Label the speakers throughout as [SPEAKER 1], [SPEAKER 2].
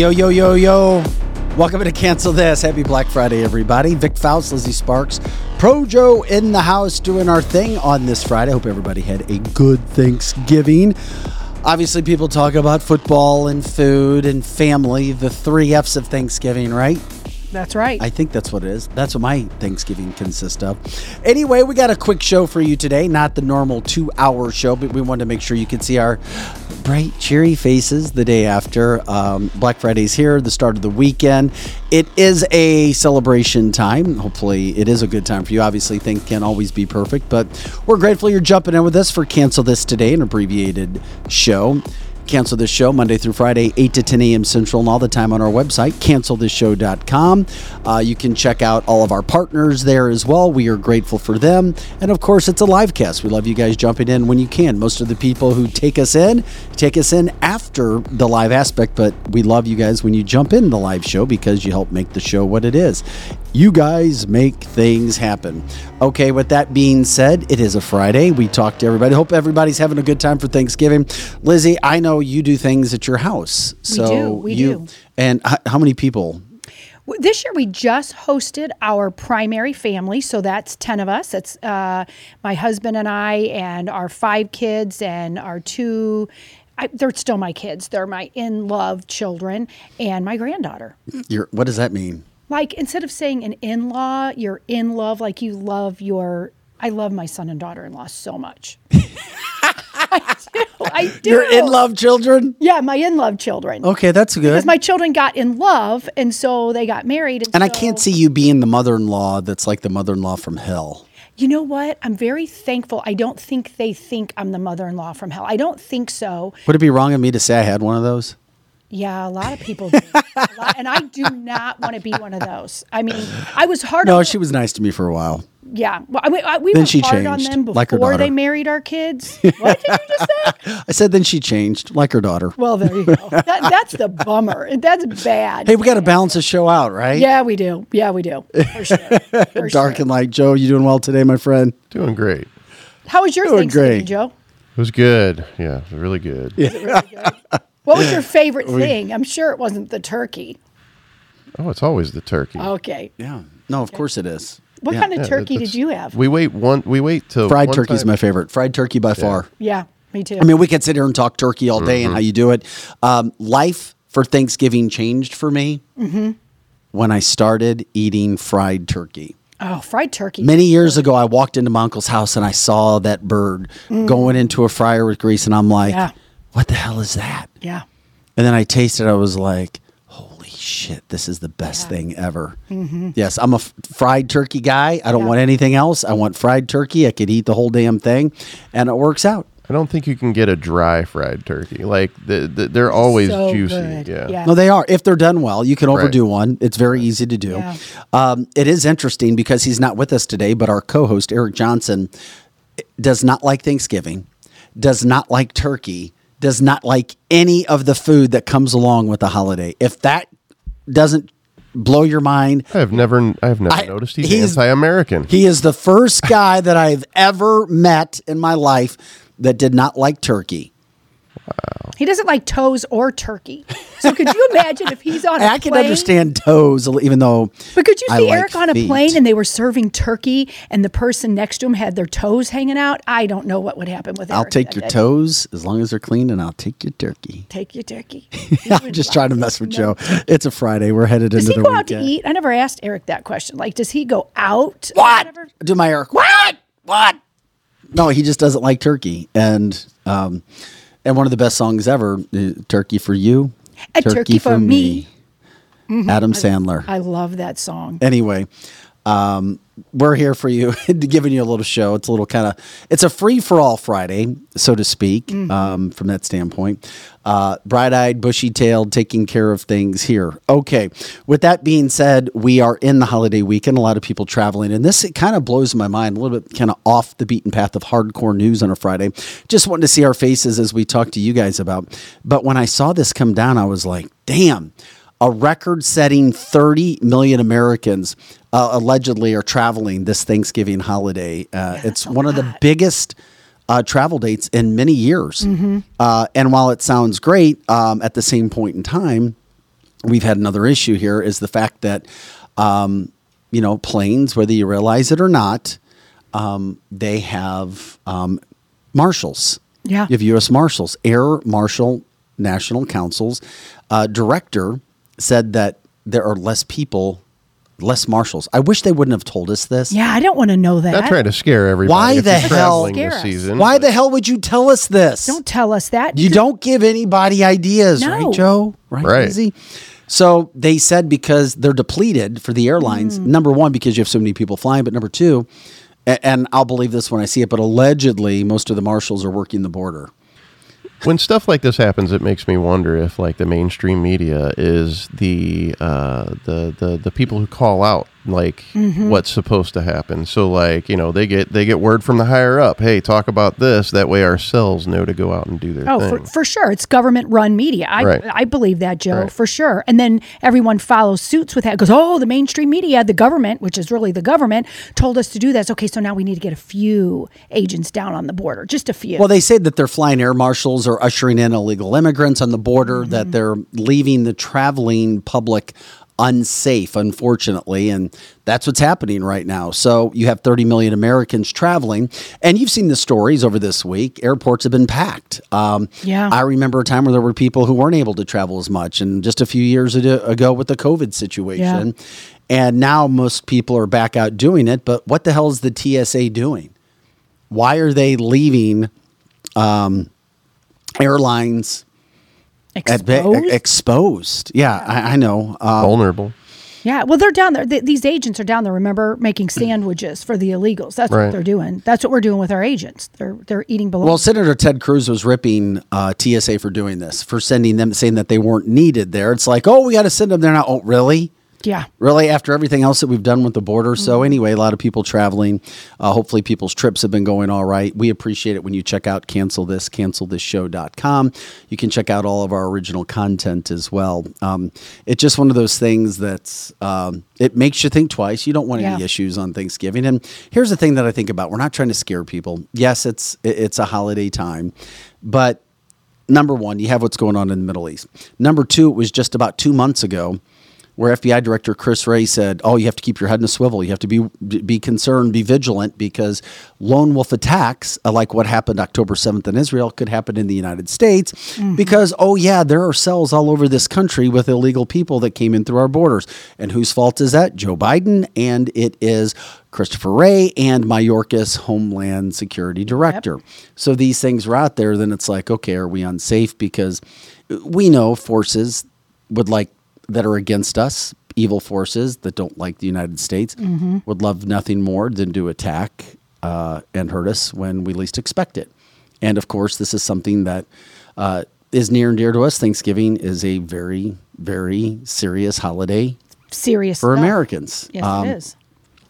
[SPEAKER 1] Yo, yo, yo, yo. Welcome to Cancel This. Happy Black Friday, everybody. Vic Faust, Lizzie Sparks, Projo in the house doing our thing on this Friday. Hope everybody had a good Thanksgiving. Obviously, people talk about football and food and family, the three F's of Thanksgiving, right?
[SPEAKER 2] That's right.
[SPEAKER 1] I think that's what it is. That's what my Thanksgiving consists of. Anyway, we got a quick show for you today. Not the normal two hour show, but we wanted to make sure you could see our bright, cheery faces the day after. Um, Black Friday's here, the start of the weekend. It is a celebration time. Hopefully, it is a good time for you. Obviously, things can't always be perfect, but we're grateful you're jumping in with us for Cancel This Today, an abbreviated show. Cancel this show Monday through Friday, 8 to 10 a.m. Central, and all the time on our website, cancelthisshow.com. Uh, you can check out all of our partners there as well. We are grateful for them. And of course, it's a live cast. We love you guys jumping in when you can. Most of the people who take us in take us in after the live aspect, but we love you guys when you jump in the live show because you help make the show what it is. You guys make things happen. Okay, with that being said, it is a Friday. We talk to everybody. Hope everybody's having a good time for Thanksgiving. Lizzie, I know you do things at your house. So
[SPEAKER 2] do, we
[SPEAKER 1] you
[SPEAKER 2] do.
[SPEAKER 1] and how many people?
[SPEAKER 2] This year we just hosted our primary family, so that's 10 of us. That's uh, my husband and I, and our five kids, and our two. I, they're still my kids. They're my in love children and my granddaughter.
[SPEAKER 1] Your what does that mean?
[SPEAKER 2] Like instead of saying an in law, you're in love, like you love your. I love my son and daughter in law so much. I do. I do.
[SPEAKER 1] Your in love children?
[SPEAKER 2] Yeah, my in love children.
[SPEAKER 1] Okay, that's good.
[SPEAKER 2] Because my children got in love, and so they got married.
[SPEAKER 1] and I
[SPEAKER 2] so-
[SPEAKER 1] can't see you being the mother-in-law that's like the mother-in-law from hell.
[SPEAKER 2] You know what? I'm very thankful. I don't think they think I'm the mother-in-law from hell. I don't think so.
[SPEAKER 1] Would it be wrong of me to say I had one of those?
[SPEAKER 2] Yeah, a lot of people do. Lot- and I do not want to be one of those. I mean, I was hard
[SPEAKER 1] No,
[SPEAKER 2] on
[SPEAKER 1] she was nice to me for a while.
[SPEAKER 2] Yeah. Well, I mean, I, we
[SPEAKER 1] Then
[SPEAKER 2] were
[SPEAKER 1] she
[SPEAKER 2] hard on
[SPEAKER 1] changed,
[SPEAKER 2] them
[SPEAKER 1] like her
[SPEAKER 2] before they married our kids. What did you just say?
[SPEAKER 1] I said then she changed, like her daughter.
[SPEAKER 2] Well, there you go. That, that's the bummer. That's bad.
[SPEAKER 1] Hey, we got to balance the show out, right?
[SPEAKER 2] Yeah, we do. Yeah, we do. For sure. For
[SPEAKER 1] Dark
[SPEAKER 2] sure.
[SPEAKER 1] and light. Joe, you doing well today, my friend?
[SPEAKER 3] Doing great.
[SPEAKER 2] How was your
[SPEAKER 1] Doing
[SPEAKER 2] Thanksgiving,
[SPEAKER 1] great.
[SPEAKER 2] Joe?
[SPEAKER 3] It was good. Yeah, it was really good.
[SPEAKER 2] What was your favorite thing? I'm sure it wasn't the turkey.
[SPEAKER 3] Oh, it's always the turkey.
[SPEAKER 2] Okay.
[SPEAKER 1] Yeah. No, of course it is.
[SPEAKER 2] What
[SPEAKER 1] Yeah.
[SPEAKER 2] kind of
[SPEAKER 3] Yeah,
[SPEAKER 2] turkey
[SPEAKER 3] that's-
[SPEAKER 2] did you have?
[SPEAKER 3] We wait one. We wait till
[SPEAKER 1] Fried
[SPEAKER 3] one
[SPEAKER 1] turkey's
[SPEAKER 3] time-
[SPEAKER 1] my favorite. Fried turkey by far.
[SPEAKER 2] yeah, me too.
[SPEAKER 1] I mean, we could sit here and talk turkey all day
[SPEAKER 3] Mm-hmm.
[SPEAKER 1] and how you do it. Um, life for Thanksgiving changed for me
[SPEAKER 2] Mm-hmm.
[SPEAKER 1] when I started eating fried turkey.
[SPEAKER 2] oh, fried turkey.
[SPEAKER 1] Many years ago, I walked into my uncle's house and I saw that bird going into a fryer with grease, and I'm like,
[SPEAKER 2] Mm. Yeah.
[SPEAKER 1] "What the hell is that?"
[SPEAKER 2] yeah.
[SPEAKER 1] And then I tasted. it, I was like, "Holy shit! This is the best thing ever." Yes, I'm a f- fried turkey guy. I don't
[SPEAKER 2] Mm-hmm. Yeah.
[SPEAKER 1] want anything else. I want fried turkey. I could eat the whole damn thing, and it works out.
[SPEAKER 3] I don't think you can get a dry fried turkey. Like the, the, they're always
[SPEAKER 2] So
[SPEAKER 3] juicy.
[SPEAKER 2] good.
[SPEAKER 3] Yeah.
[SPEAKER 2] Yeah.
[SPEAKER 1] No, they are. If they're done well, you can
[SPEAKER 3] Right.
[SPEAKER 1] overdo one. It's very easy to do.
[SPEAKER 2] Yeah.
[SPEAKER 1] Um, it is interesting because he's not with us today, but our co host, Eric Johnson, does not like Thanksgiving, does not like turkey, does not like any of the food that comes along with the holiday. If that doesn't blow your mind,
[SPEAKER 3] I have never. I have never
[SPEAKER 1] I-
[SPEAKER 3] noticed he's,
[SPEAKER 1] he's-
[SPEAKER 3] anti-American.
[SPEAKER 1] he is the first guy that I've ever met in my life that did not like turkey.
[SPEAKER 2] He doesn't like toes or turkey. So could you imagine if he's on
[SPEAKER 1] I can
[SPEAKER 2] plane?
[SPEAKER 1] understand toes, even though.
[SPEAKER 2] But could you
[SPEAKER 1] I
[SPEAKER 2] see
[SPEAKER 1] like
[SPEAKER 2] Eric on a plane and they were serving turkey and the person next to him had their toes hanging out? I don't know what would happen with
[SPEAKER 1] I'll
[SPEAKER 2] Eric
[SPEAKER 1] take your
[SPEAKER 2] day.
[SPEAKER 1] toes as long as they're clean, and I'll take your turkey.
[SPEAKER 2] Take your turkey.
[SPEAKER 1] I'm just trying to mess with Joe. It's a Friday. We're headed
[SPEAKER 2] Does
[SPEAKER 1] into
[SPEAKER 2] he
[SPEAKER 1] the
[SPEAKER 2] go out to
[SPEAKER 1] weekend.
[SPEAKER 2] eat? I never asked Eric that question. Like, does he go out?
[SPEAKER 1] What? Do my Eric? What? What? No, he just doesn't like turkey. And um, and one of the best songs ever, uh, "Turkey for You."
[SPEAKER 2] A turkey for me.
[SPEAKER 1] Adam Sandler.
[SPEAKER 2] I love that song.
[SPEAKER 1] Anyway, Um, we're here for you, giving you a little show. It's a little kind of, it's a free for all Friday, so to speak, um, from that standpoint. Uh, Bright eyed, bushy tailed, taking care of things here. Okay. With that being said, we are in the holiday weekend. A lot of people traveling, and this it kind of blows my mind. A little bit kind of off the beaten path of hardcore news on a Friday. Just wanted to see our faces as we talk to you guys about. But when I saw this come down, I was like, damn a record setting 30 million Americans uh, allegedly are traveling this Thanksgiving holiday. Uh, it's one of the biggest uh, travel dates in many years. Uh, and while it sounds great, um, at the same point in time, we've had another issue here is the fact that, um, you know, planes, whether you realize it or not, um, they have um, marshals.
[SPEAKER 2] Yeah.
[SPEAKER 1] You have U.S. Marshals, Air Marshal National Council's uh, director said that there are less people, less marshals. I wish they wouldn't have told us this.
[SPEAKER 2] Yeah, I don't want to know that.
[SPEAKER 3] Not trying to scare everybody.
[SPEAKER 1] Why
[SPEAKER 3] if
[SPEAKER 1] the
[SPEAKER 3] you're
[SPEAKER 1] hell-
[SPEAKER 3] traveling this
[SPEAKER 2] us.
[SPEAKER 3] season?
[SPEAKER 1] Why
[SPEAKER 3] but-
[SPEAKER 1] the hell would you tell us this?
[SPEAKER 2] Don't tell us that.
[SPEAKER 1] You don't give anybody ideas,
[SPEAKER 2] No.
[SPEAKER 1] right, Joe? Right,
[SPEAKER 3] Right.
[SPEAKER 1] Lizzie? So they said because they're depleted for the airlines.
[SPEAKER 2] Mm.
[SPEAKER 1] Number one, because you have so many people flying, but number two, a- and I'll believe this when I see it, but allegedly most of the marshals are working the border.
[SPEAKER 3] When stuff like this happens, it makes me wonder if like the mainstream media is the uh, the the the people who call out like
[SPEAKER 2] Mm-hmm.
[SPEAKER 3] what's supposed to happen. So like you know they get they get word from the higher up. Hey, talk about this. That way our cells know to go out and do their
[SPEAKER 2] Oh,
[SPEAKER 3] thing.
[SPEAKER 2] for, for sure. It's government run media. I,
[SPEAKER 3] Right.
[SPEAKER 2] I believe that, Joe,
[SPEAKER 3] Right.
[SPEAKER 2] for sure. And then everyone follows suits with that. Goes, oh, the mainstream media, the government, which is really the government, told us to do this. Okay, so now we need to get a few agents down on the border, just a few.
[SPEAKER 1] Well, they say that they're flying air marshals or ushering in illegal immigrants on the border,
[SPEAKER 2] Mm-hmm.
[SPEAKER 1] that they're leaving the traveling public unsafe, unfortunately. And that's what's happening right now. So you have 30 million Americans traveling. And you've seen the stories over this week. Airports have been packed. Um,
[SPEAKER 2] Yeah.
[SPEAKER 1] I remember a time where there were people who weren't able to travel as much. And just a few years ago with the COVID situation. Yeah. And now most people are back out doing it. But what the hell is the TSA doing? Why are they leaving um, airlines at ba-
[SPEAKER 2] Exposed?
[SPEAKER 1] exposed? Yeah, I, I know. Um,
[SPEAKER 3] Vulnerable.
[SPEAKER 2] yeah, well, they're down there. Th- these agents are down there. Remember, making sandwiches for the illegals. That's
[SPEAKER 3] Right.
[SPEAKER 2] what they're doing. That's what we're doing with our agents. They're they're eating below.
[SPEAKER 1] well, Senator Ted Cruz was ripping uh, TSA for doing this, for sending them, saying that they weren't needed there. It's like, oh, we got to send them there now. Oh, really?
[SPEAKER 2] Yeah.
[SPEAKER 1] Really, after everything else that we've done with the border. So, anyway, a lot of people traveling. Uh, hopefully, people's trips have been going all right. We appreciate it when you check out cancel this, cancelthisshow.com. You can check out all of our original content as well. Um, it's just one of those things that's, um, it makes you think twice. You don't want any issues on Thanksgiving. And here's the thing that I think about we're not trying to scare people. Yes, it's, it's a holiday time, but number one, you have what's going on in the Middle East. Number two, it was just about two months ago where FBI Director Chris Wray said, "Oh, you have to keep your head in a swivel. You have to be be concerned, be vigilant, because lone wolf attacks, uh, like what happened October seventh in Israel, could happen in the United States. Because oh yeah, there are cells all over this country with illegal people that came in through our borders. And whose fault is that? Joe Biden, and it is." Christopher Wray and Mayorkas Homeland Security Director. So these things are out there, then it's like, okay, are we unsafe? Because we know forces would like that are against us, evil forces that don't like the United States, would love nothing more than to attack uh, and hurt us when we least expect it. And of course, this is something that uh, is near and dear to us. Thanksgiving is a very, very serious holiday
[SPEAKER 2] Serious
[SPEAKER 1] for
[SPEAKER 2] stuff.
[SPEAKER 1] Americans.
[SPEAKER 2] Yes,
[SPEAKER 1] Um,
[SPEAKER 2] it is.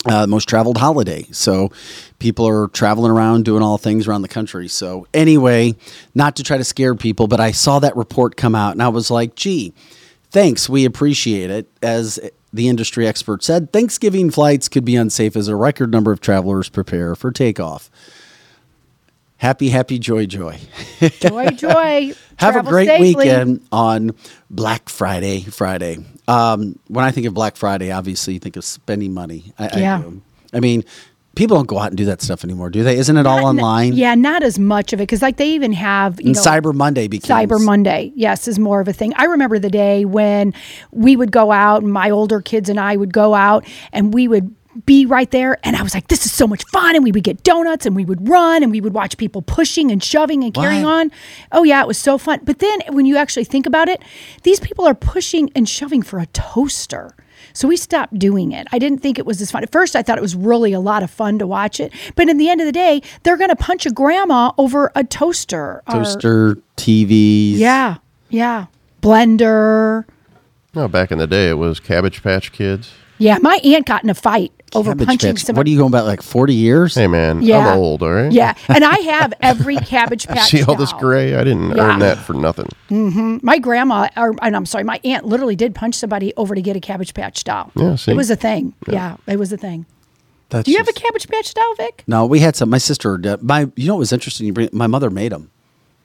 [SPEAKER 1] uh, most traveled holiday. So people are traveling around doing all things around the country. So anyway, not to try to scare people, but I saw that report come out and I was like, gee, thanks. We appreciate it. As the industry expert said, Thanksgiving flights could be unsafe as a record number of travelers prepare for takeoff. Happy, happy, joy, joy.
[SPEAKER 2] Joy, joy.
[SPEAKER 1] Have a great
[SPEAKER 2] safely.
[SPEAKER 1] weekend on Black Friday. Friday. Um, when I think of Black Friday, obviously you think of spending money. I,
[SPEAKER 2] Yeah.
[SPEAKER 1] I. I mean, people don't go out and do that stuff anymore, do they? Isn't it all
[SPEAKER 2] Not-
[SPEAKER 1] online?
[SPEAKER 2] Yeah, not as much of it because like they even have you
[SPEAKER 1] And
[SPEAKER 2] know,
[SPEAKER 1] Cyber Monday became
[SPEAKER 2] Cyber Monday, yes, is more of a thing. I remember the day when we would go out, and my older kids and I would go out, and we would be right there. And I was like, this is so much fun. And we would get donuts and we would run and we would watch people pushing and shoving and carrying
[SPEAKER 1] What?
[SPEAKER 2] on. Oh, yeah, it was so fun. But then when you actually think about it, these people are pushing and shoving for a toaster. So we stopped doing it. I didn't think it was as fun. At first, I thought it was really a lot of fun to watch it. But in the end of the day, they're going to punch a grandma over a toaster. or-
[SPEAKER 1] Toaster, TVs.
[SPEAKER 2] yeah. Yeah. Blender.
[SPEAKER 3] No, back in the day, it was Cabbage Patch Kids.
[SPEAKER 2] Yeah. My aunt got in a fight over
[SPEAKER 1] Cabbage
[SPEAKER 2] punching
[SPEAKER 1] Patch.
[SPEAKER 2] somebody.
[SPEAKER 1] What are you going about? Like forty years?
[SPEAKER 3] Hey, man,
[SPEAKER 2] Yeah.
[SPEAKER 3] I'm old, all right?
[SPEAKER 2] Yeah. And I have every Cabbage Patch
[SPEAKER 3] See all this
[SPEAKER 2] doll.
[SPEAKER 3] gray? I didn't
[SPEAKER 2] Yeah.
[SPEAKER 3] earn that for nothing. Mm-hmm.
[SPEAKER 2] My grandma, or and I'm sorry, my aunt literally did punch somebody over to get a Cabbage Patch doll.
[SPEAKER 3] Yeah, see?
[SPEAKER 2] It was a thing. Yeah, it was a thing.
[SPEAKER 1] That's
[SPEAKER 2] Do you have a Cabbage Patch doll, Vic?
[SPEAKER 1] No, we had some. My sister, did- my you know what was interesting? You bring, my mother made them.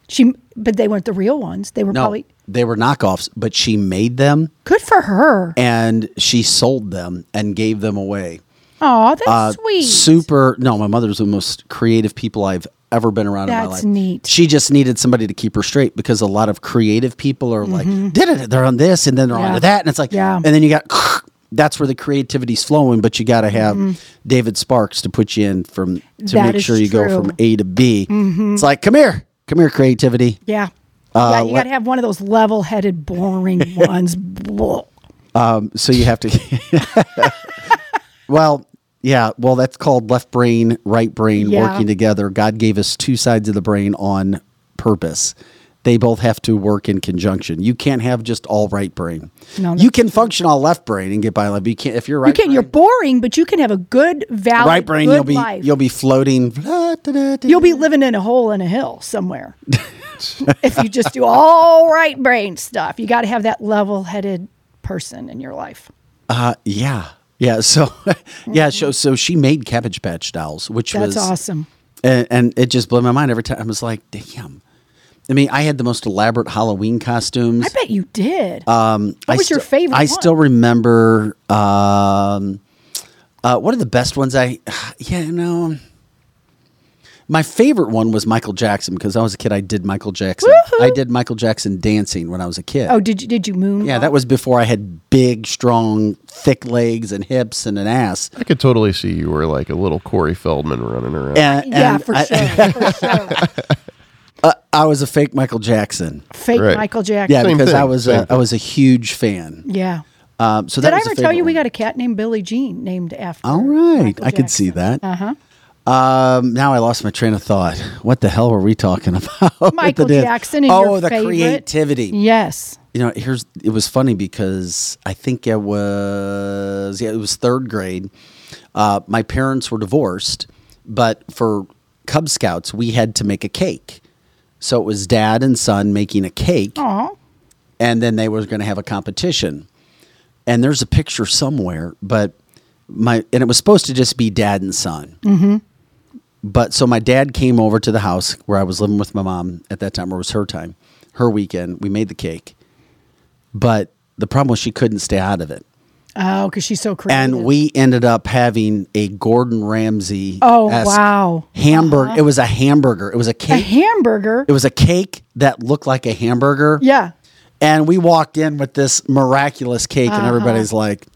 [SPEAKER 2] She, but they weren't the real ones. They were
[SPEAKER 1] No,
[SPEAKER 2] probably
[SPEAKER 1] they were knockoffs, but she made them
[SPEAKER 2] good for her.
[SPEAKER 1] and she sold them and gave them away.
[SPEAKER 2] Oh, that's
[SPEAKER 1] Uh,
[SPEAKER 2] sweet.
[SPEAKER 1] Super. No, my mother's the most creative people I've ever been around in my
[SPEAKER 2] That's
[SPEAKER 1] life.
[SPEAKER 2] neat.
[SPEAKER 1] She just needed somebody to keep her straight because a lot of creative people are like, did it? They're on this and then they're
[SPEAKER 2] Mm-hmm. Yeah.
[SPEAKER 1] on that, and it's like,
[SPEAKER 2] Yeah.
[SPEAKER 1] and then you got. That's where the creativity's flowing, but you got to have
[SPEAKER 2] Mm-hmm.
[SPEAKER 1] David Sparks to put you in from to
[SPEAKER 2] That
[SPEAKER 1] make sure you go
[SPEAKER 2] true. Mm-hmm.
[SPEAKER 1] from A to B. It's like, come here, come here, creativity.
[SPEAKER 2] yeah.
[SPEAKER 1] Uh,
[SPEAKER 2] yeah, you got to have one of those level-headed, boring ones. Blah.
[SPEAKER 1] So you have to. well, yeah. Well, that's called left brain, right brain
[SPEAKER 2] Yeah.
[SPEAKER 1] working together. God gave us two sides of the brain on purpose. They both have to work in conjunction. You can't have just all right brain.
[SPEAKER 2] No,
[SPEAKER 1] you can function all left brain and get by life. You can't if you're right.
[SPEAKER 2] You can. You're boring, but you can have a good, valid,
[SPEAKER 1] right brain. You'll be
[SPEAKER 2] life.
[SPEAKER 1] you'll be floating.
[SPEAKER 2] You'll be living in a hole in a hill somewhere. if you just do all right brain stuff, you got to have that level-headed person in your life.
[SPEAKER 1] Uh, yeah, yeah. So, yeah. So, so she made Cabbage Patch dolls, which
[SPEAKER 2] Mm-hmm. That's
[SPEAKER 1] was
[SPEAKER 2] awesome.
[SPEAKER 1] and, and it just blew my mind every time. I was like, damn. I mean, I had the most elaborate Halloween costumes.
[SPEAKER 2] I bet you did.
[SPEAKER 1] Um,
[SPEAKER 2] what
[SPEAKER 1] I
[SPEAKER 2] was your
[SPEAKER 1] still-
[SPEAKER 2] favorite?
[SPEAKER 1] I
[SPEAKER 2] one?
[SPEAKER 1] still remember. Um, uh, one of the best ones I, yeah, you know, my favorite one was Michael Jackson because I was a kid. I did Michael Jackson.
[SPEAKER 2] Woohoo!
[SPEAKER 1] I did Michael Jackson dancing when I was a kid.
[SPEAKER 2] Oh, did you did you moon?
[SPEAKER 1] yeah, that was before I had big, strong, thick legs and hips and an ass.
[SPEAKER 3] I could totally see you were like a little Corey Feldman running around.
[SPEAKER 1] And,
[SPEAKER 2] Yeah, for
[SPEAKER 1] I,
[SPEAKER 2] sure. for sure.
[SPEAKER 1] I was a fake Michael Jackson.
[SPEAKER 2] Fake
[SPEAKER 3] Right.
[SPEAKER 2] Michael Jackson.
[SPEAKER 1] Yeah,
[SPEAKER 3] Same
[SPEAKER 1] because I was
[SPEAKER 3] same
[SPEAKER 1] a, I was a huge fan.
[SPEAKER 2] Yeah.
[SPEAKER 1] Um, so
[SPEAKER 2] Did
[SPEAKER 1] that
[SPEAKER 2] I
[SPEAKER 1] was
[SPEAKER 2] ever tell you
[SPEAKER 1] favorite
[SPEAKER 2] we got a cat named Billie Jean named after?
[SPEAKER 1] All right,
[SPEAKER 2] Michael
[SPEAKER 1] I could see that.
[SPEAKER 2] Uh-huh.
[SPEAKER 1] Um, now I lost my train of thought. What the hell were we talking about?
[SPEAKER 2] Michael
[SPEAKER 1] the?
[SPEAKER 2] Jackson and
[SPEAKER 1] oh,
[SPEAKER 2] your
[SPEAKER 1] the
[SPEAKER 2] favorite?
[SPEAKER 1] creativity.
[SPEAKER 2] Yes.
[SPEAKER 1] You know, here's it was funny because I think it was yeah, it was third grade. Uh, my parents were divorced, but for Cub Scouts we had to make a cake. So it was dad and son making a cake,
[SPEAKER 2] Aw.
[SPEAKER 1] and then they were going to have a competition. And there's a picture somewhere, but my and it was supposed to just be dad and son. Mm-hmm. But so my dad came over to the house where I was living with my mom at that time, or it was her time, her weekend. We made the cake, but the problem was she couldn't stay out of it,
[SPEAKER 2] Oh, because she's so creative.
[SPEAKER 1] and we ended up having a Gordon Ramsay.
[SPEAKER 2] Oh, wow.
[SPEAKER 1] Hamburger. It was a hamburger. It was a cake.
[SPEAKER 2] a hamburger.
[SPEAKER 1] it was a cake that looked like a hamburger.
[SPEAKER 2] yeah.
[SPEAKER 1] And we walked in with this miraculous cake,
[SPEAKER 2] Uh-huh.
[SPEAKER 1] and everybody's like,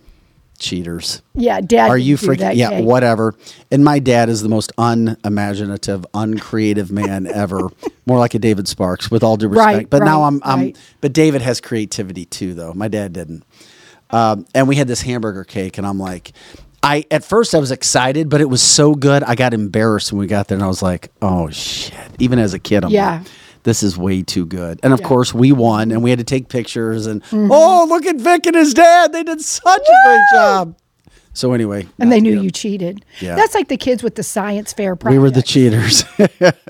[SPEAKER 1] cheaters.
[SPEAKER 2] Yeah. Dad.
[SPEAKER 1] Are you freaking? Yeah, whatever. And my dad is the most unimaginative, uncreative man ever. More like a David Sparks, with all due respect.
[SPEAKER 2] Right,
[SPEAKER 1] but now I'm, I'm.
[SPEAKER 2] right.
[SPEAKER 1] But David has creativity too, though. My dad didn't. Um, and we had this hamburger cake, and I'm like, I at first I was excited, but it was so good, I got embarrassed when we got there, and I was like, oh shit. Even as a kid, I'm
[SPEAKER 2] Yeah.
[SPEAKER 1] like, this is way too good. And of
[SPEAKER 2] Yeah. Mm-hmm.
[SPEAKER 1] course, we won, and we had to take pictures. And oh, look at Vic and his dad; they did such a great job. So anyway,
[SPEAKER 2] And they knew
[SPEAKER 1] yeah.
[SPEAKER 2] you cheated.
[SPEAKER 1] Yeah.
[SPEAKER 2] That's like the kids with the science fair project.
[SPEAKER 1] We were the cheaters.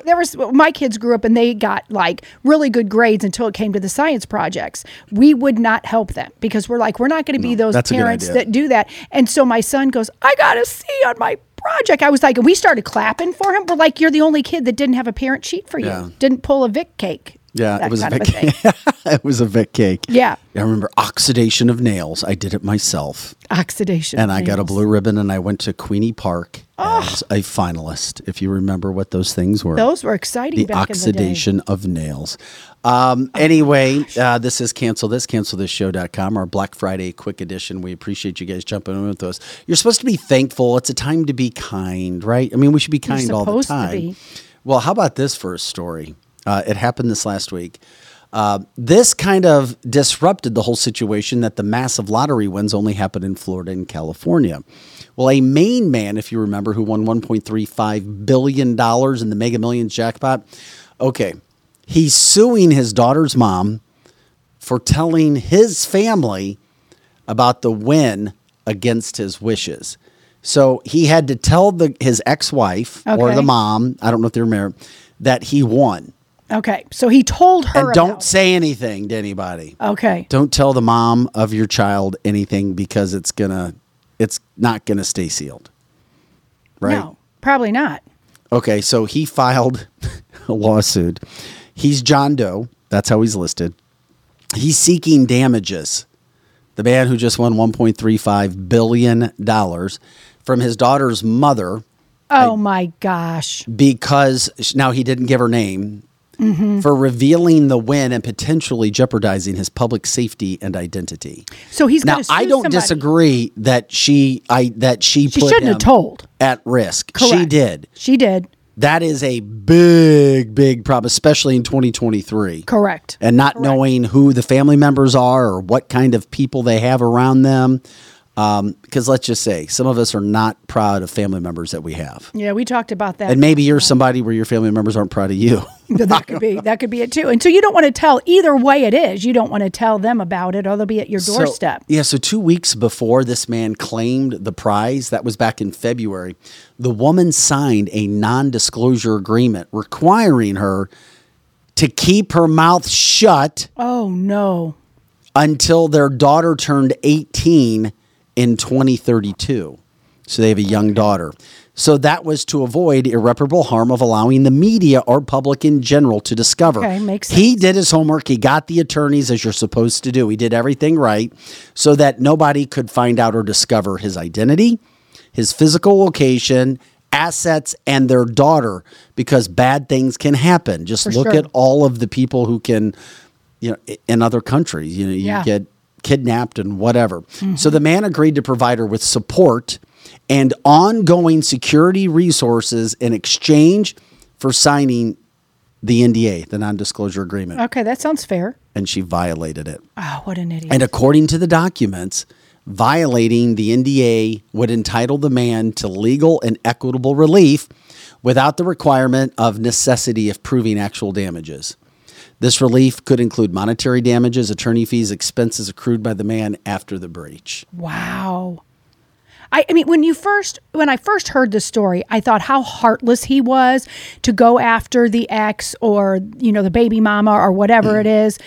[SPEAKER 2] there was my kids grew up and they got like really good grades until it came to the science projects. We would not help them because we're like we're not going to be those
[SPEAKER 1] a good
[SPEAKER 2] parents that do that. And so my son goes, "I got a C on my project." I was like, and we started clapping for him. We're like, "You're the only kid that didn't have a parent sheet for you.
[SPEAKER 1] Yeah.
[SPEAKER 2] Didn't pull a Vic cake."
[SPEAKER 1] yeah, it was a Vic.
[SPEAKER 2] thing.
[SPEAKER 1] it was a Vic cake.
[SPEAKER 2] Yeah.
[SPEAKER 1] I remember oxidation of nails. I did it myself,
[SPEAKER 2] Oxidation.
[SPEAKER 1] and I got a blue ribbon, and I went to Queeny Park as a finalist. If you remember what those things were,
[SPEAKER 2] Those were exciting
[SPEAKER 1] the
[SPEAKER 2] back
[SPEAKER 1] oxidation of nails. Um, anyway, uh, this is cancel this, cancel this show.com, our Black Friday quick edition. We appreciate you guys jumping in with us. You're supposed to be thankful. It's a time to be kind, right? I mean, we should be kind all the time.
[SPEAKER 2] be.
[SPEAKER 1] Well, how about this for a story? Uh, it happened this last week. Uh, this kind of disrupted the whole situation that the massive lottery wins only happen in Florida and California. Well, a Maine man, if you remember, who won $1.35 billion in the Mega Millions jackpot, okay, he's suing his daughter's mom for telling his family about the win against his wishes. So he had to tell the his ex-wife or the mom, I don't know if they're married, that he won.
[SPEAKER 2] Okay. So he told her.
[SPEAKER 1] And don't
[SPEAKER 2] about-
[SPEAKER 1] say anything to anybody.
[SPEAKER 2] Okay.
[SPEAKER 1] Don't tell the mom of your child anything because it's gonna it's not gonna stay sealed. Right?
[SPEAKER 2] No, probably not.
[SPEAKER 1] Okay, so he filed a lawsuit. He's John Doe. That's how he's listed. He's seeking damages. The man who just won $1.35 billion from his daughter's mother
[SPEAKER 2] Oh my gosh.
[SPEAKER 1] because now he didn't give her name
[SPEAKER 2] Mm-hmm.
[SPEAKER 1] for revealing the win and potentially jeopardizing his public safety and identity.
[SPEAKER 2] So he's
[SPEAKER 1] Now I don't
[SPEAKER 2] somebody.
[SPEAKER 1] disagree that she I that she
[SPEAKER 2] She
[SPEAKER 1] put
[SPEAKER 2] shouldn't have told.
[SPEAKER 1] at risk. She did.
[SPEAKER 2] She did.
[SPEAKER 1] That is a big, big problem, especially in 2023.
[SPEAKER 2] Correct.
[SPEAKER 1] And not knowing who the family members are or what kind of people they have around them. Um, because let's just say some of us are not proud of family members that we have.
[SPEAKER 2] Yeah, we talked about that.
[SPEAKER 1] And maybe you're somebody where your family members aren't proud of you.
[SPEAKER 2] That could be that could be it too. And so you don't want to tell either way it is. You don't want to tell them about it, or they'll be at your
[SPEAKER 1] So-
[SPEAKER 2] doorstep.
[SPEAKER 1] yeah, so two weeks before this man claimed the prize, that was back in February, the woman signed a non disclosure agreement requiring her to keep her mouth shut
[SPEAKER 2] oh no.
[SPEAKER 1] until their daughter turned 18 in 2032. So they have a young daughter. So that was to avoid irreparable harm of allowing the media or public in general to discover.
[SPEAKER 2] Okay, makes
[SPEAKER 1] He did his homework. He got the attorneys as you're supposed to do. He did everything right so that nobody could find out or discover his identity, his physical location, assets, and their daughter because bad things can happen. Just
[SPEAKER 2] For
[SPEAKER 1] look
[SPEAKER 2] sure.
[SPEAKER 1] at all of the people who can, you know, in other countries, you know, you
[SPEAKER 2] Yeah.
[SPEAKER 1] get kidnapped and whatever. So mm-hmm. the man agreed to provide her with support and ongoing security resources in exchange for signing the NDA, the non disclosure agreement.
[SPEAKER 2] Okay, that sounds fair.
[SPEAKER 1] And she violated it.
[SPEAKER 2] Oh, what an idiot.
[SPEAKER 1] And according to the documents, violating the NDA would entitle the man to legal and equitable relief without the requirement of necessity of proving actual damages. This relief could include monetary damages, attorney fees, expenses accrued by the man after the breach.
[SPEAKER 2] Wow. I, I mean, when you first, when I first heard the story, I thought how heartless he was to go after the ex or, you know, the baby mama or whatever it mm. is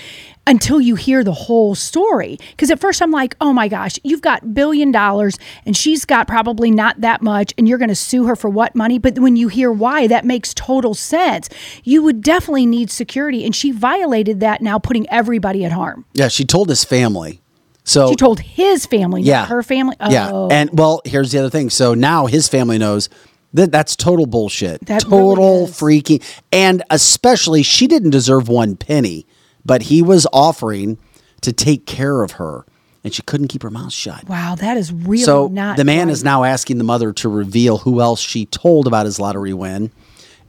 [SPEAKER 2] until you hear the whole story. Because at first I'm like, oh my gosh, you've got billion dollars and she's got probably not that much and you're going to sue her for what money? But when you hear why, that makes total sense. You would definitely need security. And she violated that now, putting everybody at harm.
[SPEAKER 1] Yeah, she told his family. So
[SPEAKER 2] She told his family,
[SPEAKER 1] yeah,
[SPEAKER 2] not her family. Oh.
[SPEAKER 1] Yeah, and well, here's the other thing. So now his family knows that that's total bullshit.
[SPEAKER 2] That
[SPEAKER 1] total
[SPEAKER 2] really
[SPEAKER 1] freaking, and especially she didn't deserve one penny, but he was offering to take care of her, and she couldn't keep her mouth shut.
[SPEAKER 2] Wow, that is really
[SPEAKER 1] so
[SPEAKER 2] not.
[SPEAKER 1] the man
[SPEAKER 2] right.
[SPEAKER 1] is now asking the mother to reveal who else she told about his lottery win.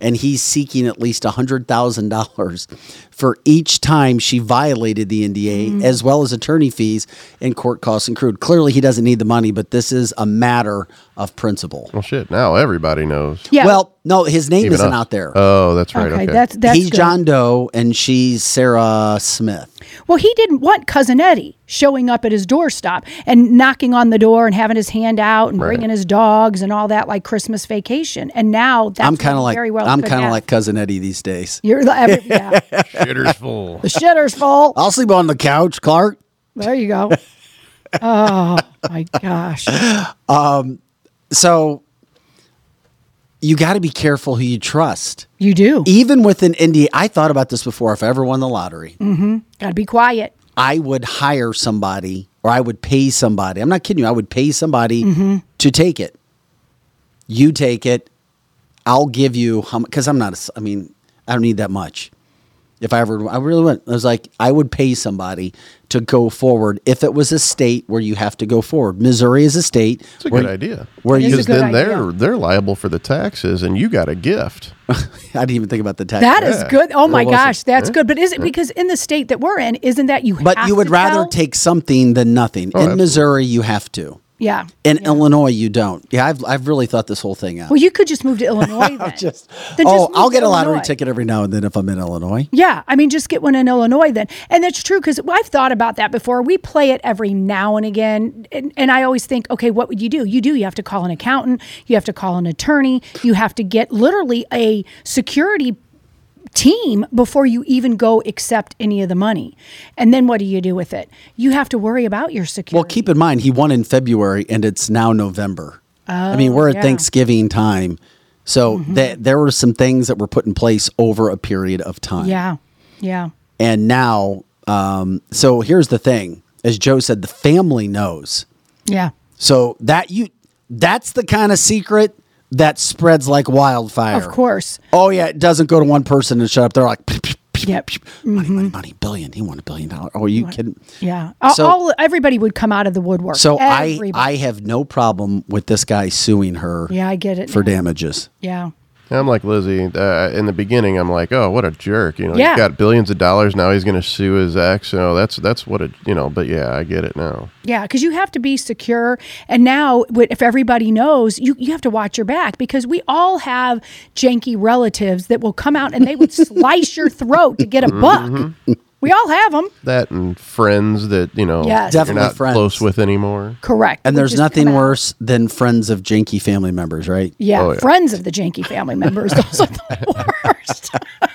[SPEAKER 1] And he's seeking at least $100,000 for each time she violated the NDA,
[SPEAKER 2] Mm.
[SPEAKER 1] as well as attorney fees and court costs accrued. Clearly, he doesn't need the money, but this is a matter of principle.
[SPEAKER 3] Well, shit. Now everybody knows.
[SPEAKER 2] Yeah.
[SPEAKER 1] Well, no, his name
[SPEAKER 3] Even
[SPEAKER 1] isn't
[SPEAKER 3] us.
[SPEAKER 1] out there.
[SPEAKER 3] Oh, that's right.
[SPEAKER 2] okay,
[SPEAKER 3] Okay.
[SPEAKER 2] that's that's
[SPEAKER 1] he's
[SPEAKER 2] good.
[SPEAKER 1] John Doe, and she's Sarah Smith.
[SPEAKER 2] Well, he didn't want cousin Eddie showing up at his doorstop and knocking on the door and having his hand out and
[SPEAKER 3] Right.
[SPEAKER 2] bringing his dogs and all that like Christmas vacation. And now that's
[SPEAKER 1] I'm kind of like
[SPEAKER 2] very well
[SPEAKER 1] I'm kind of like cousin Eddie these days.
[SPEAKER 2] you're the every, yeah,
[SPEAKER 3] Shitter's full.
[SPEAKER 2] the shitter's full.
[SPEAKER 1] I'll sleep on the couch, Clark.
[SPEAKER 2] There you go. Oh my gosh.
[SPEAKER 1] Um, so you got to be careful who you trust.
[SPEAKER 2] You do.
[SPEAKER 1] Even with an NDA, I thought about this before. If I ever won the lottery, mm-hmm.
[SPEAKER 2] Got to be quiet.
[SPEAKER 1] I would hire somebody or I would pay somebody. I'm not kidding you. I would pay somebody
[SPEAKER 2] Mm-hmm.
[SPEAKER 1] to take it. You take it. I'll give you how because I'm not, a I mean, I don't need that much. If I ever, I really went. I was like, I would pay somebody to go forward if it was a state where you have to go forward. Missouri is a state.
[SPEAKER 3] It's a
[SPEAKER 1] where,
[SPEAKER 3] good idea.
[SPEAKER 1] Where you,
[SPEAKER 2] a
[SPEAKER 3] Because
[SPEAKER 2] good
[SPEAKER 3] then they're they're liable for the taxes, and you got a gift.
[SPEAKER 1] I didn't even think about the tax.
[SPEAKER 2] That is
[SPEAKER 3] Yeah.
[SPEAKER 2] good. Oh my
[SPEAKER 1] Well, well,
[SPEAKER 2] gosh, that's good. But is it because in the state that we're in, isn't that you?
[SPEAKER 1] but
[SPEAKER 2] have
[SPEAKER 1] you would
[SPEAKER 2] to
[SPEAKER 1] rather
[SPEAKER 2] tell?
[SPEAKER 1] take something than nothing. Oh, in
[SPEAKER 3] absolutely.
[SPEAKER 1] Missouri, you have to.
[SPEAKER 2] Yeah.
[SPEAKER 1] In Illinois, you don't. Yeah, I've, I've really thought this whole thing out.
[SPEAKER 2] Well, you could just move to Illinois. Then.
[SPEAKER 1] just,
[SPEAKER 2] Then
[SPEAKER 1] oh,
[SPEAKER 2] just
[SPEAKER 1] I'll get a lottery
[SPEAKER 2] Illinois.
[SPEAKER 1] ticket every now and then if I'm in Illinois.
[SPEAKER 2] Yeah, I mean, just get one in Illinois then. And that's true because I've thought about that before. We play it every now and again. And, and I always think, okay, what would you do? You do, you have to call an accountant, you have to call an attorney, you have to get literally a security team before you even go accept any of the money. And then what do you do with it? You have to worry about your security.
[SPEAKER 1] Well, keep in mind, he won in February and it's now November. I mean, we're at
[SPEAKER 2] yeah. Mm-hmm.
[SPEAKER 1] Thanksgiving time. So th- there were some things that were put in place over a period of time.
[SPEAKER 2] yeah, yeah.
[SPEAKER 1] And now, um, so here's the thing. As Joe said, the family knows.
[SPEAKER 2] Yeah.
[SPEAKER 1] So that you that's the kind of secret that spreads like wildfire.
[SPEAKER 2] Of course.
[SPEAKER 1] Oh yeah, it doesn't go to one person and shut up. They're like
[SPEAKER 2] Yep.
[SPEAKER 1] money, money, mm-hmm. money, billion. He won a billion dollars. Oh, are you kidding?
[SPEAKER 2] Yeah. All,
[SPEAKER 1] So-
[SPEAKER 2] all everybody would come out of the woodwork.
[SPEAKER 1] So I I have no problem with this guy suing her
[SPEAKER 2] Yeah, I get it
[SPEAKER 1] for
[SPEAKER 2] now.
[SPEAKER 1] damages.
[SPEAKER 2] Yeah.
[SPEAKER 3] I'm like Lizzie. Uh, in the beginning, I'm like, oh, what a jerk. You know,
[SPEAKER 2] Yeah.
[SPEAKER 3] he's got billions of dollars now. He's going to sue his ex. You know, that's that's what it. You know, but yeah, I get it now.
[SPEAKER 2] Yeah, because you have to be secure. And now, if everybody knows, you, you have to watch your back because we all have janky relatives that will come out and they would slice your throat to get a buck.
[SPEAKER 1] Mm-hmm.
[SPEAKER 2] We all have them.
[SPEAKER 3] That and friends that you know
[SPEAKER 2] Yes.
[SPEAKER 3] you're
[SPEAKER 1] Definitely
[SPEAKER 3] not
[SPEAKER 1] friends.
[SPEAKER 3] close with anymore.
[SPEAKER 2] Correct.
[SPEAKER 1] And
[SPEAKER 2] would
[SPEAKER 1] there's
[SPEAKER 2] just come
[SPEAKER 1] nothing
[SPEAKER 2] out.
[SPEAKER 1] worse than friends of janky family members, right?
[SPEAKER 2] Yeah,
[SPEAKER 3] Oh, yeah.
[SPEAKER 2] friends of the janky family members. Those are the worst.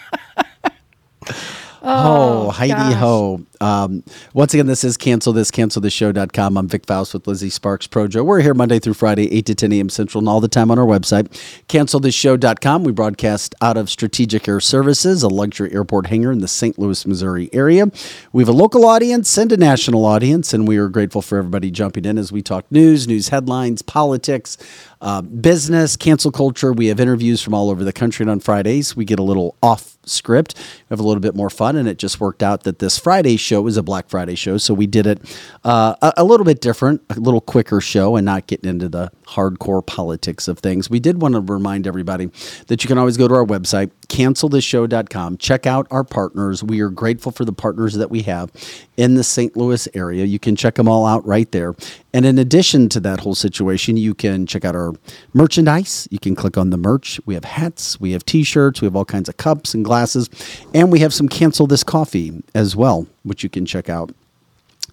[SPEAKER 1] Oh, Heidi
[SPEAKER 2] gosh.
[SPEAKER 1] Ho. Um, once again, this is cancel this, cancel this show.com. I'm Vic Faust with Lizzie Sparks Projo. We're here Monday through Friday, 8 to 10 a.m. Central, and all the time on our website, cancelthisshow.com. We broadcast out of Strategic Air Services, a luxury airport hangar in the St. Louis, Missouri area. We have a local audience and a national audience, and we are grateful for everybody jumping in as we talk news, news headlines, politics, uh, business, cancel culture. We have interviews from all over the country, and on Fridays, we get a little off script. Have a little bit more fun, and it just worked out that this Friday show is a Black Friday show, so we did it uh, a, a little bit different, a little quicker show, and not getting into the hardcore politics of things. We did want to remind everybody that you can always go to our website, cancelthisshow.com, check out our partners. We are grateful for the partners that we have in the St. Louis area. You can check them all out right there. And in addition to that whole situation, you can check out our merchandise. You can click on the merch. We have hats, we have t shirts, we have all kinds of cups and glasses, and we have some Cancel This Coffee as well, which you can check out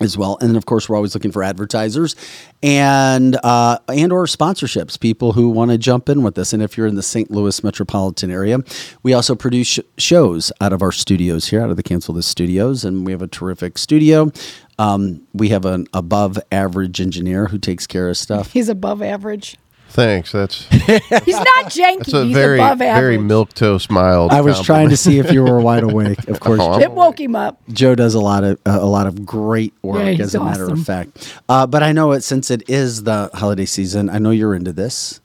[SPEAKER 1] as well. And then, of course, we're always looking for advertisers and uh, and or sponsorships, people who want to jump in with us. And if you're in the St. Louis metropolitan area, we also produce sh- shows out of our studios here, out of the Cancel This studios, and we have a terrific studio. Um, we have an above average engineer who takes care of stuff.
[SPEAKER 2] He's above average.
[SPEAKER 3] Thanks. That's
[SPEAKER 2] He's not janky.
[SPEAKER 3] that's a
[SPEAKER 2] He's
[SPEAKER 3] very
[SPEAKER 2] above average.
[SPEAKER 3] very milk toast mild.
[SPEAKER 1] I was trying to see if you were wide awake. Of course,
[SPEAKER 3] Oh,
[SPEAKER 2] It woke him up.
[SPEAKER 1] Joe does a lot of uh, a lot of great work,
[SPEAKER 2] Yeah, he's
[SPEAKER 1] as a matter
[SPEAKER 2] awesome.
[SPEAKER 1] of fact. Uh, but I know it since it is the holiday season. I know you're into this,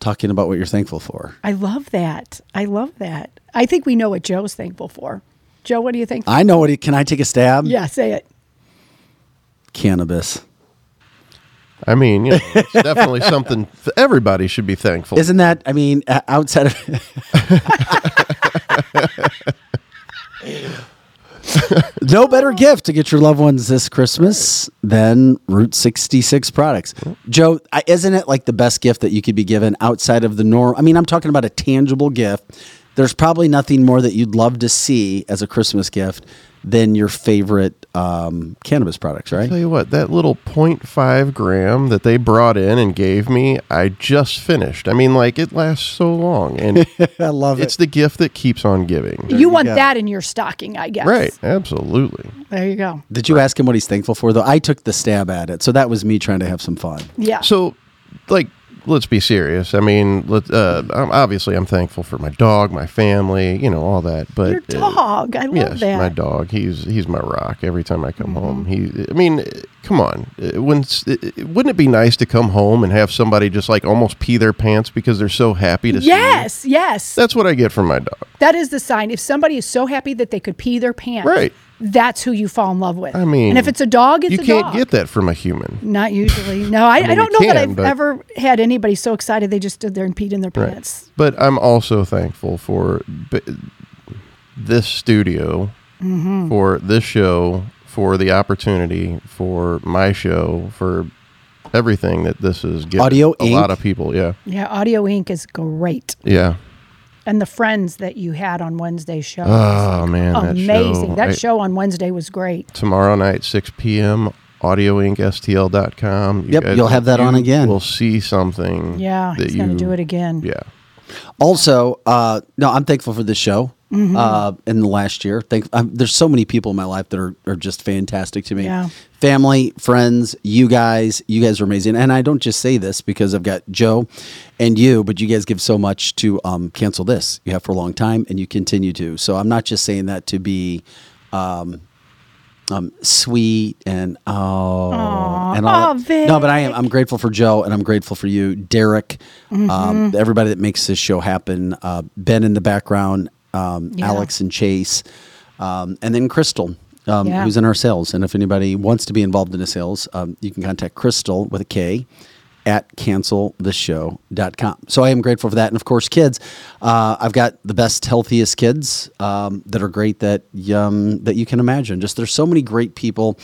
[SPEAKER 1] talking about what you're thankful for.
[SPEAKER 2] I love that. I love that. I think we know what Joe's thankful for. Joe, what do you think?
[SPEAKER 1] I know what. He, can I take a stab?
[SPEAKER 2] yeah, say it.
[SPEAKER 1] Cannabis.
[SPEAKER 3] I mean, you know, it's definitely something th- everybody should be thankful.
[SPEAKER 1] Isn't that? I mean, uh, outside of. no better gift to get your loved ones this Christmas than Route 66 products. Joe, isn't it like the best gift that you could be given outside of the norm? I mean, I'm talking about a tangible gift. There's probably nothing more that you'd love to see as a Christmas gift than your favorite um, cannabis products, right?
[SPEAKER 3] Tell you what, that little 0.5 gram that they brought in and gave me, I just finished. I mean, like it lasts so long, and
[SPEAKER 1] I love it.
[SPEAKER 3] it's the gift that keeps on giving.
[SPEAKER 2] You,
[SPEAKER 1] you
[SPEAKER 2] want
[SPEAKER 1] go.
[SPEAKER 2] that in your stocking, I guess.
[SPEAKER 3] Right? Absolutely.
[SPEAKER 2] There you go.
[SPEAKER 1] Did you ask him what he's thankful for, though? I took the stab at it, so that was me trying to have some fun.
[SPEAKER 2] Yeah.
[SPEAKER 3] So, like let's be serious. I mean, let, uh, I'm, obviously, I'm thankful for my dog, my family, you know, all that. But
[SPEAKER 2] Your
[SPEAKER 3] uh,
[SPEAKER 2] dog. I love
[SPEAKER 3] yes,
[SPEAKER 2] that.
[SPEAKER 3] my dog. He's he's my rock. Every time I come home,
[SPEAKER 2] Mm-hmm.
[SPEAKER 3] he. I mean, come on. Uh, uh, wouldn't it be nice to come home and have somebody just like almost pee their pants because they're so happy to see you?
[SPEAKER 2] Yes, yes.
[SPEAKER 3] That's what I get from my dog.
[SPEAKER 2] That is the sign. If somebody is so happy that they could pee their pants,
[SPEAKER 3] Right.
[SPEAKER 2] That's who you fall in love with.
[SPEAKER 3] I mean,
[SPEAKER 2] and if it's a dog, it's
[SPEAKER 3] you
[SPEAKER 2] a
[SPEAKER 3] can't
[SPEAKER 2] dog.
[SPEAKER 3] get that from a human.
[SPEAKER 2] Not usually. No, I, I,
[SPEAKER 3] mean,
[SPEAKER 2] don't
[SPEAKER 3] you
[SPEAKER 2] know that I've
[SPEAKER 3] but-
[SPEAKER 2] ever had anybody so excited they just stood there and peed in their
[SPEAKER 3] Right.
[SPEAKER 2] pants.
[SPEAKER 3] But I'm also thankful for b- this studio,
[SPEAKER 2] Mm-hmm.
[SPEAKER 3] for this show, for the opportunity, for my show, for everything that this is giving
[SPEAKER 1] Audio
[SPEAKER 3] a lot of people. Yeah,
[SPEAKER 2] Yeah, Audio Ink. is great.
[SPEAKER 3] yeah.
[SPEAKER 2] And the friends that you had on Wednesday's show.
[SPEAKER 3] Oh man, that
[SPEAKER 2] amazing.
[SPEAKER 3] show,
[SPEAKER 2] that
[SPEAKER 3] I-
[SPEAKER 2] show on Wednesday was great.
[SPEAKER 3] tomorrow night, 6 p.m. audioinkstl.com. You
[SPEAKER 1] Yep,
[SPEAKER 3] guys-
[SPEAKER 1] you'll have that on again.
[SPEAKER 3] We'll see something.
[SPEAKER 2] Yeah,
[SPEAKER 3] that
[SPEAKER 2] he's going to
[SPEAKER 3] you-
[SPEAKER 2] do it again.
[SPEAKER 3] Yeah.
[SPEAKER 1] Also, uh, no, I'm thankful for this show.
[SPEAKER 2] Mm-hmm.
[SPEAKER 1] Uh, in the last year, Thank, um, there's so many people in my life that are, are just fantastic to me.
[SPEAKER 2] Yeah.
[SPEAKER 1] Family, friends, you guys, you guys are amazing. And I don't just say this because I've got Joe and you, but you guys give so much to um, cancel this. You have for a long time, and you continue to. So I'm not just saying that to be. Um, um, sweet and oh and all that. No, but I am. I'm grateful for Joe and I'm grateful for you, Derek, um,
[SPEAKER 2] Mm-hmm.
[SPEAKER 1] everybody that makes this show happen. Uh, ben in the background, um,
[SPEAKER 2] Yeah.
[SPEAKER 1] Alex and Chase, um, and then Crystal. Um,
[SPEAKER 2] Yeah.
[SPEAKER 1] Who's in our sales? And if anybody wants to be involved in the sales, um, you can contact Crystal with a K at canceltheshow.com. So I am grateful for that. And of course, kids, uh, I've got the best, healthiest kids um, that are great that, um, that you can imagine. Just there's so many great people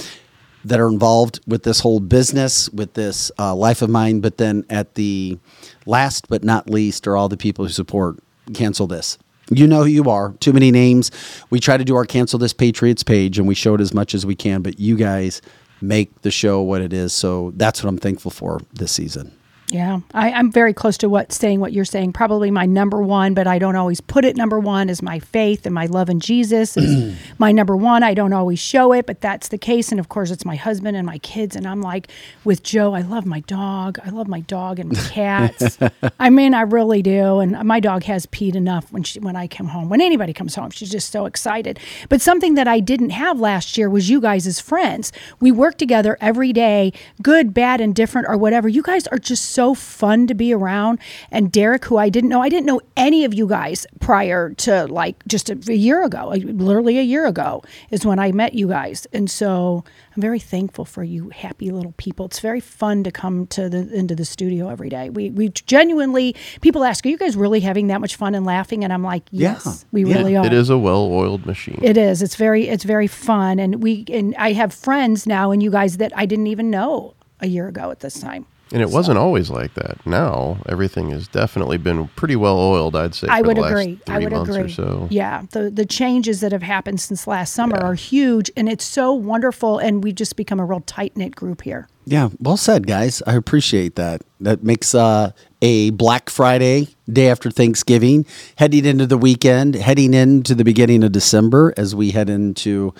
[SPEAKER 1] that are involved with this whole business, with this uh, life of mine. But then at the last but not least are all the people who support Cancel This. You know who you are. Too many names. We try to do our Cancel This Patriots page and we show it as much as we can, but you guys make the show what it is. So that's what I'm thankful for this season.
[SPEAKER 2] Yeah, I, I'm very close to what saying what you're saying. Probably my number one, but I don't always put it number one. Is my faith and my love in Jesus is my number one. I don't always show it, but that's the case. And of course, it's my husband and my kids. And I'm like with Joe, I love my dog. I love my dog and my cats. I mean, I really do. And my dog has peed enough when she when I come home. When anybody comes home, she's just so excited. But something that I didn't have last year was you guys as friends. We work together every day, good, bad, and different, or whatever. You guys are just so fun to be around. And Derek, who I didn't know, I didn't know any of you guys prior to like just a, a year ago, like, literally a year ago is when I met you guys. And so I'm very thankful for you happy little people. It's very fun to come to the into the studio every day. We we genuinely people ask, are you guys really having that much fun and laughing? And I'm like,
[SPEAKER 1] Yeah.
[SPEAKER 2] yes, we
[SPEAKER 1] Yeah.
[SPEAKER 2] really are.
[SPEAKER 3] It is a well-oiled machine.
[SPEAKER 2] It is. It's very it's very fun and we and I have friends now and you guys that I didn't even know a year ago at this time.
[SPEAKER 3] And it wasn't always like that. Now everything has definitely been pretty well oiled. I'd say.
[SPEAKER 2] I would
[SPEAKER 3] the last
[SPEAKER 2] agree. I would agree.
[SPEAKER 3] Or so.
[SPEAKER 2] Yeah, the the changes that have happened since last summer are huge, and it's so wonderful. And we've just become a real tight knit group here.
[SPEAKER 1] Yeah, well said, guys. I appreciate that. That makes uh, a Black Friday, day after Thanksgiving, heading into the weekend, heading into the beginning of December as we head into,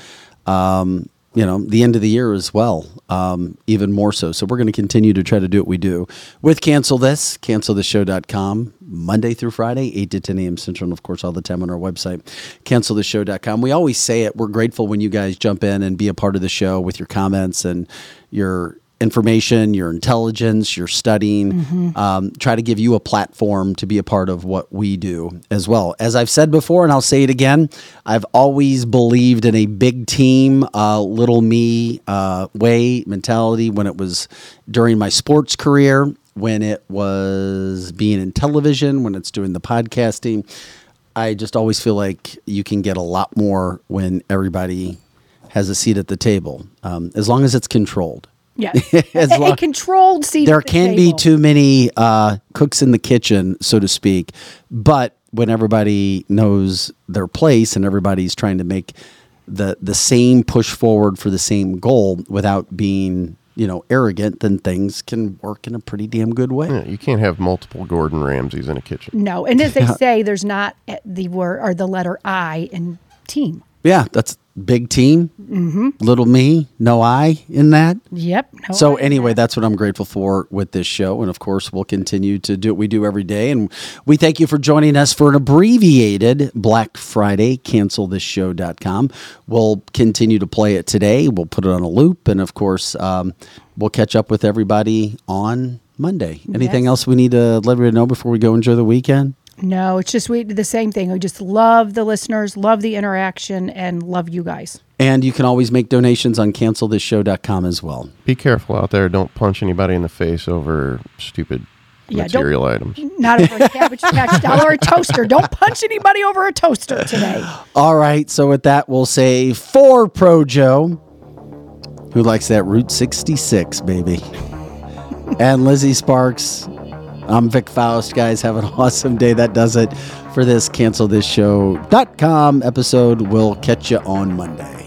[SPEAKER 1] um, you know, the end of the year as well, um, even more so. So we're going to continue to try to do what we do with Cancel This, canceltheshow.com, Monday through Friday, 8 to 10 a.m. Central, and of course, all the time on our website, canceltheshow.com. We always say it. We're grateful when you guys jump in and be a part of the show with your comments and your information, your intelligence, your studying. Um, try to give you a platform to be a part of what we do as well. As I've said before, and I'll say it again, I've always believed in a big team, uh, little me uh, way mentality when it was during my sports career, when it was being in television, when it's doing the podcasting. I just always feel like you can get a lot more when everybody has a seat at the table, um, as long as it's controlled.
[SPEAKER 2] Yes,
[SPEAKER 1] As
[SPEAKER 2] a, a controlled seat.
[SPEAKER 1] There
[SPEAKER 2] at the
[SPEAKER 1] can be too many uh, cooks in the kitchen, so to speak. But when everybody knows their place and everybody's trying to make the the same push forward for the same goal without being you know arrogant, then things can work in a pretty damn good way.
[SPEAKER 3] Yeah, you can't have multiple Gordon Ramsays in a kitchen.
[SPEAKER 2] No, and as they say, there's not the word or the letter I in team.
[SPEAKER 1] Yeah, that's big team, mm-hmm. little me, no I in that.
[SPEAKER 2] Yep. no
[SPEAKER 1] So anyway, that's what I'm grateful for with this show, and of course, we'll continue to do what we do every day. And we thank you for joining us for an abbreviated Black Friday. CancelThisShow.com. We'll continue to play it today. We'll put it on a loop, and of course, um, we'll catch up with everybody on Monday. Anything
[SPEAKER 2] Yes.
[SPEAKER 1] else we need to let everybody know before we go enjoy the weekend?
[SPEAKER 2] No, it's just we do the same thing. We just love the listeners, love the interaction, and love you guys.
[SPEAKER 1] And you can always make donations on CancelThisShow.com as well.
[SPEAKER 3] Be careful out there. Don't punch anybody in the face over stupid
[SPEAKER 2] Yeah, don't-
[SPEAKER 3] material items.
[SPEAKER 2] Not over a cabbage patch doll or a toaster. Don't punch anybody over a toaster today.
[SPEAKER 1] All right. So with that, we'll say for Pro Joe, who likes that Route 66, baby, and Lizzie Sparks. I'm Vic Faust, guys. Have an awesome day. That does it for this cancelthisshow.com episode. We'll catch you on Monday.